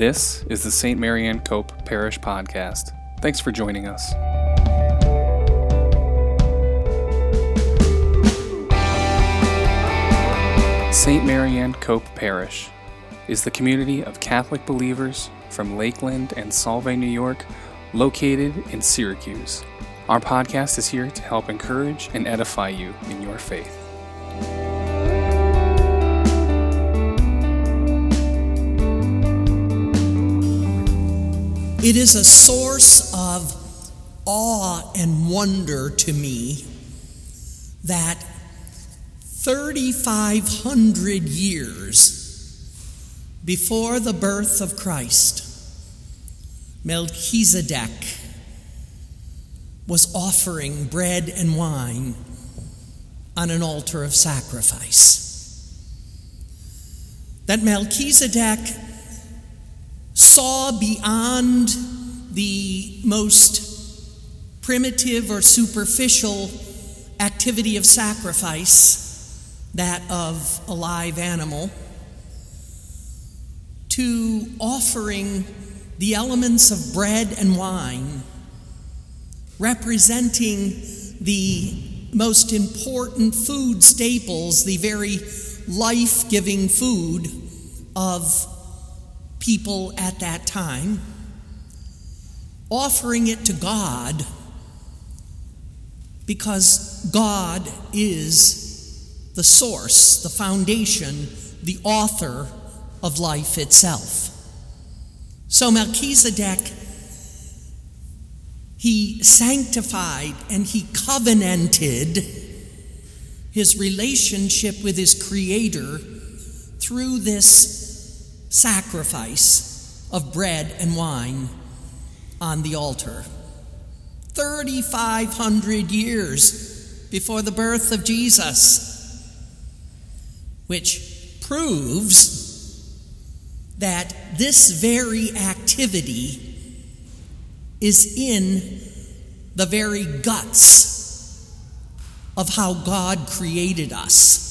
This is the St. Mary Marianne Cope Parish Podcast. Thanks for joining us. St. Mary Marianne Cope Parish is the community of Catholic believers from Lakeland and Solvay, New York, located in Syracuse. Our podcast is here to help encourage and edify you in your faith. It is a source of awe and wonder to me that 3,500 years before the birth of Christ, Melchizedek was offering bread and wine on an altar of sacrifice. That Melchizedek saw beyond the most primitive or superficial activity of sacrifice, that of a live animal, to offering the elements of bread and wine, representing the most important food staples, the very life giving food of people at that time, offering it to God because God is the source, the foundation, the author of life itself. So Melchizedek, he sanctified and he covenanted his relationship with his Creator through this sacrifice of bread and wine on the altar. 3,500 years before the birth of Jesus, which proves that this very activity is in the very guts of how God created us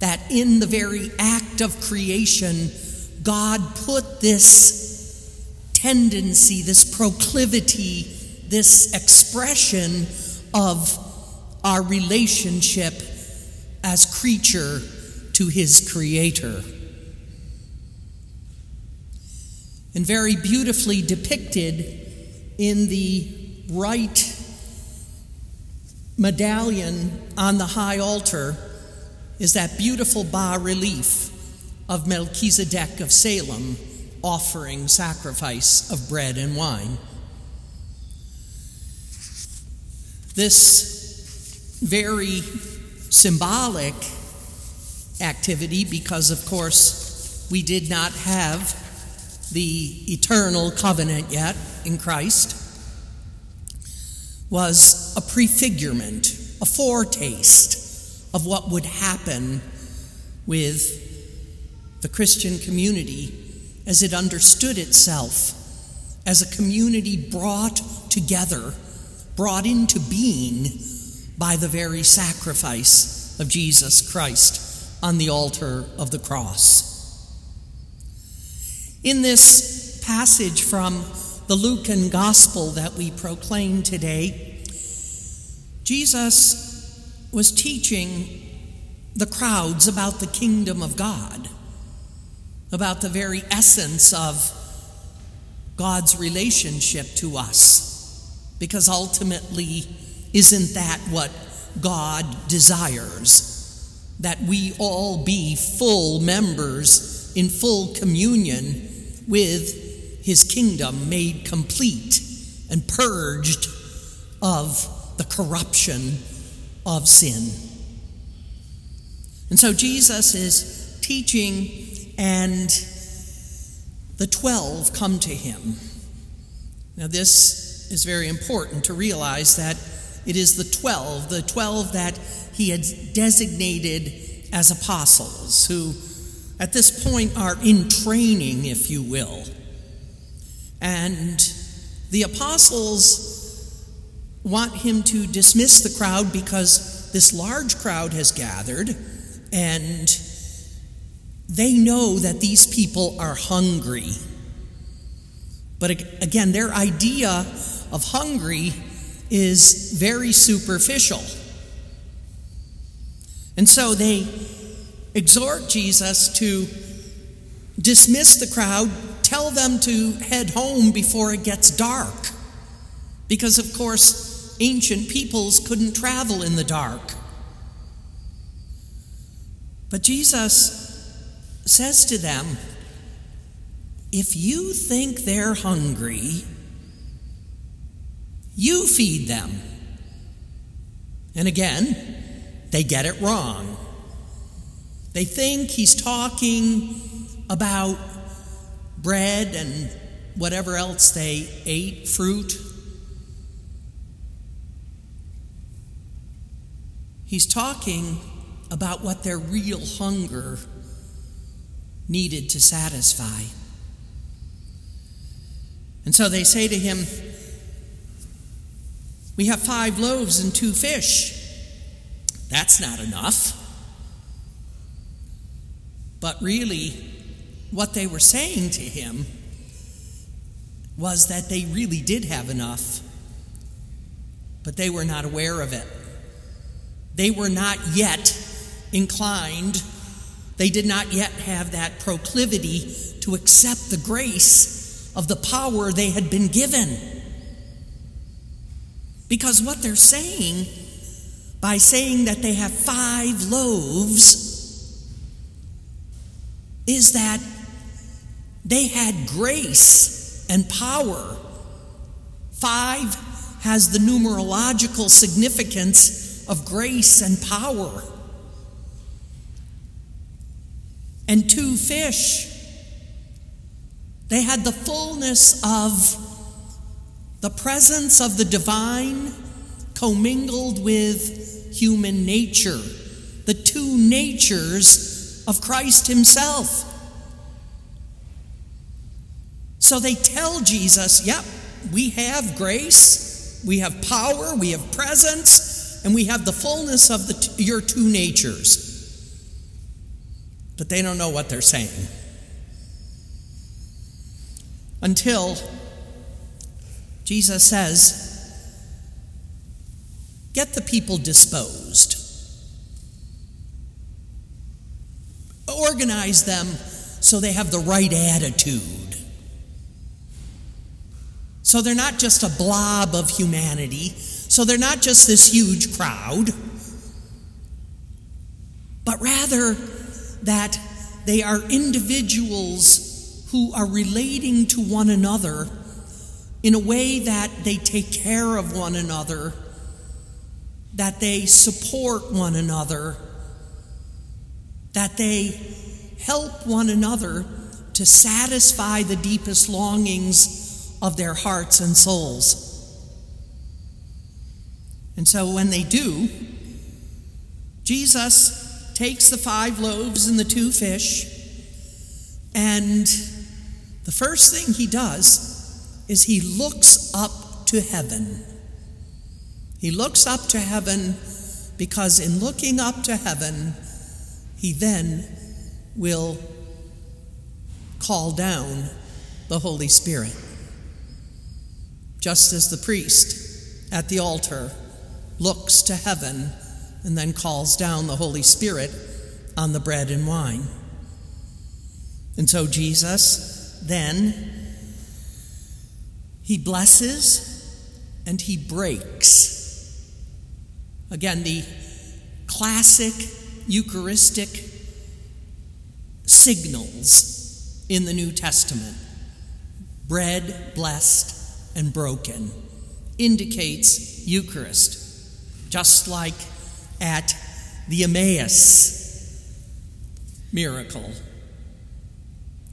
that in the very act of creation, God put this tendency, this proclivity, this expression of our relationship as creature to his creator. And very beautifully depicted in the right medallion on the high altar is that beautiful bas relief of Melchizedek of Salem offering sacrifice of bread and wine. This very symbolic activity, because of course we did not have the eternal covenant yet in Christ, was a prefigurement, a foretaste of what would happen with the Christian community as it understood itself as a community brought together, brought into being by the very sacrifice of Jesus Christ on the altar of the cross. In this passage from the Lucan Gospel that we proclaim today, Jesus was teaching the crowds about the kingdom of God, about the very essence of God's relationship to us, because ultimately, isn't that what God desires? That we all be full members in full communion with His kingdom, made complete and purged of the corruption of sin. And so Jesus is teaching, and the 12 come to him. Now, this is very important to realize that it is the 12, the 12 that he had designated as apostles, who at this point are in training, if you will. And the apostles want him to dismiss the crowd because this large crowd has gathered and they know that these people are hungry. But again, their idea of hungry is very superficial. And so they exhort Jesus to dismiss the crowd, tell them to head home before it gets dark. Because, of course, ancient peoples couldn't travel in the dark. But Jesus says to them, If you think they're hungry, you feed them. And again, they get it wrong. They think he's talking about bread and whatever else they ate, fruit. He's talking about what their real hunger needed to satisfy. And so they say to him, We have five loaves and two fish. That's not enough. But really, what they were saying to him was that they really did have enough, but they were not aware of it. They were not yet inclined, they did not yet have that proclivity to accept the grace of the power they had been given. Because what they're saying by saying that they have five loaves is that they had grace and power. Five has the numerological significance of grace and power. And two fish, they had the fullness of the presence of the divine commingled with human nature, the two natures of Christ Himself. So they tell Jesus, yep, we have grace, we have power, we have presence, and we have the fullness of the your two natures. But they don't know what they're saying. Until Jesus says, Get the people disposed. Organize them so they have the right attitude. So they're not just a blob of humanity. So they're not just this huge crowd. But rather that they are individuals who are relating to one another in a way that they take care of one another, that they support one another, that they help one another to satisfy the deepest longings of their hearts and souls. And so when they do, Jesus takes the five loaves and the two fish, and the first thing he does is he looks up to heaven. He looks up to heaven because in looking up to heaven, he then will call down the Holy Spirit just as the priest at the altar looks to heaven and then calls down the Holy Spirit on the bread and wine. And so Jesus then he blesses and he breaks. Again, the classic Eucharistic signals in the New Testament bread blessed and broken indicates Eucharist, just like at the Emmaus miracle.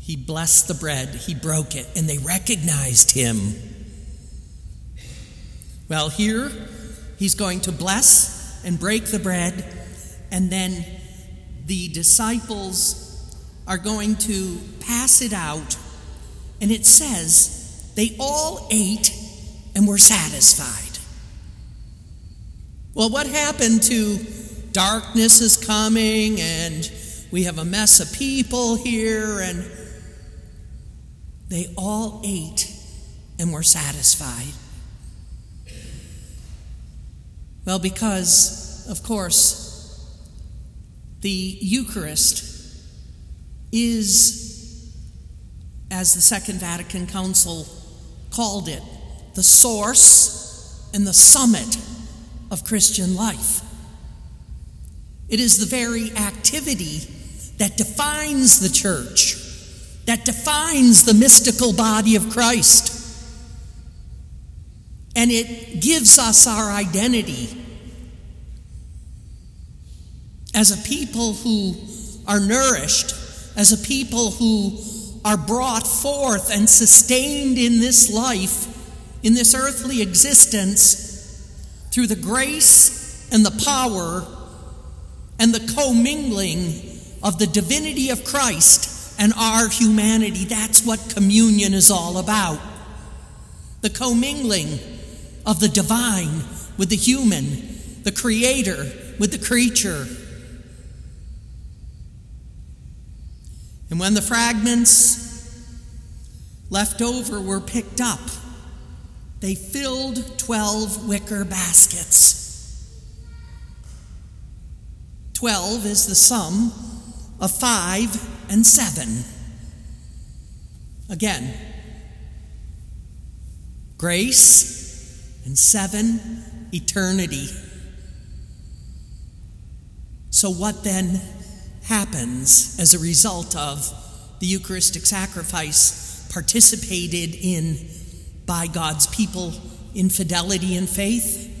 He blessed the bread, he broke it, and they recognized him. Well, here he's going to bless and break the bread, and then the disciples are going to pass it out, and it says they all ate and were satisfied. Well, what happened to darkness is coming and we have a mess of people here, and they all ate and were satisfied. Well, because, of course, the Eucharist is, as the Second Vatican Council called it, the source and the summit of Christian life. It is the very activity that defines the church, that defines the mystical body of Christ. And it gives us our identity as a people who are nourished, as a people who are brought forth and sustained in this life, in this earthly existence, through the grace and the power and the commingling of the divinity of Christ and our humanity. That's what communion is all about. The commingling of the divine with the human, the creator with the creature. And when the fragments left over were picked up, they filled 12 wicker baskets. 12 is the sum of 5 and 7. Again, grace and 7, eternity. So, what then happens as a result of the Eucharistic sacrifice participated in by God's people in fidelity and faith?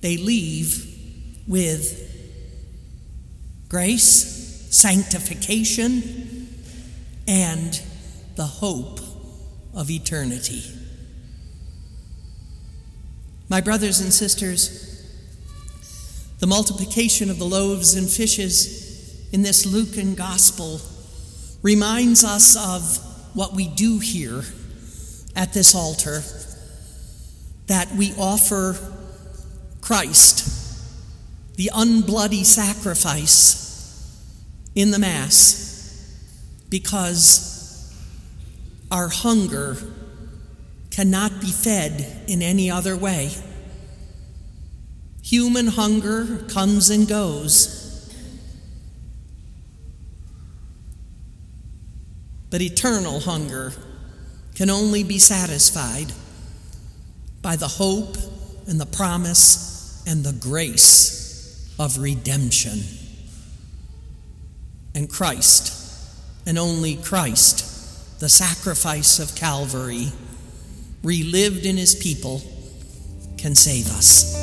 They leave with grace, sanctification, and the hope of eternity. My brothers and sisters, the multiplication of the loaves and fishes in this Lucan gospel reminds us of what we do here at this altar that we offer Christ, the unbloody sacrifice, in the Mass because our hunger cannot be fed in any other way. Human hunger comes and goes. But eternal hunger can only be satisfied by the hope and the promise and the grace of redemption. And Christ, and only Christ, the sacrifice of Calvary, relived in his people, can save us.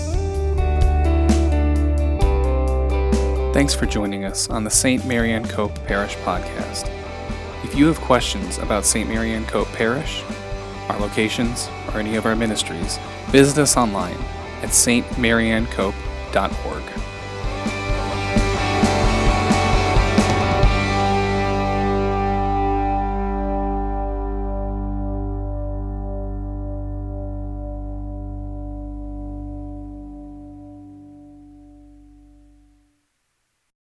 Thanks for joining us on the St. Marianne Cope Parish podcast. If you have questions about St. Mary Marianne Cope Parish, our locations, or any of our ministries, visit us online at stmariannecope.org.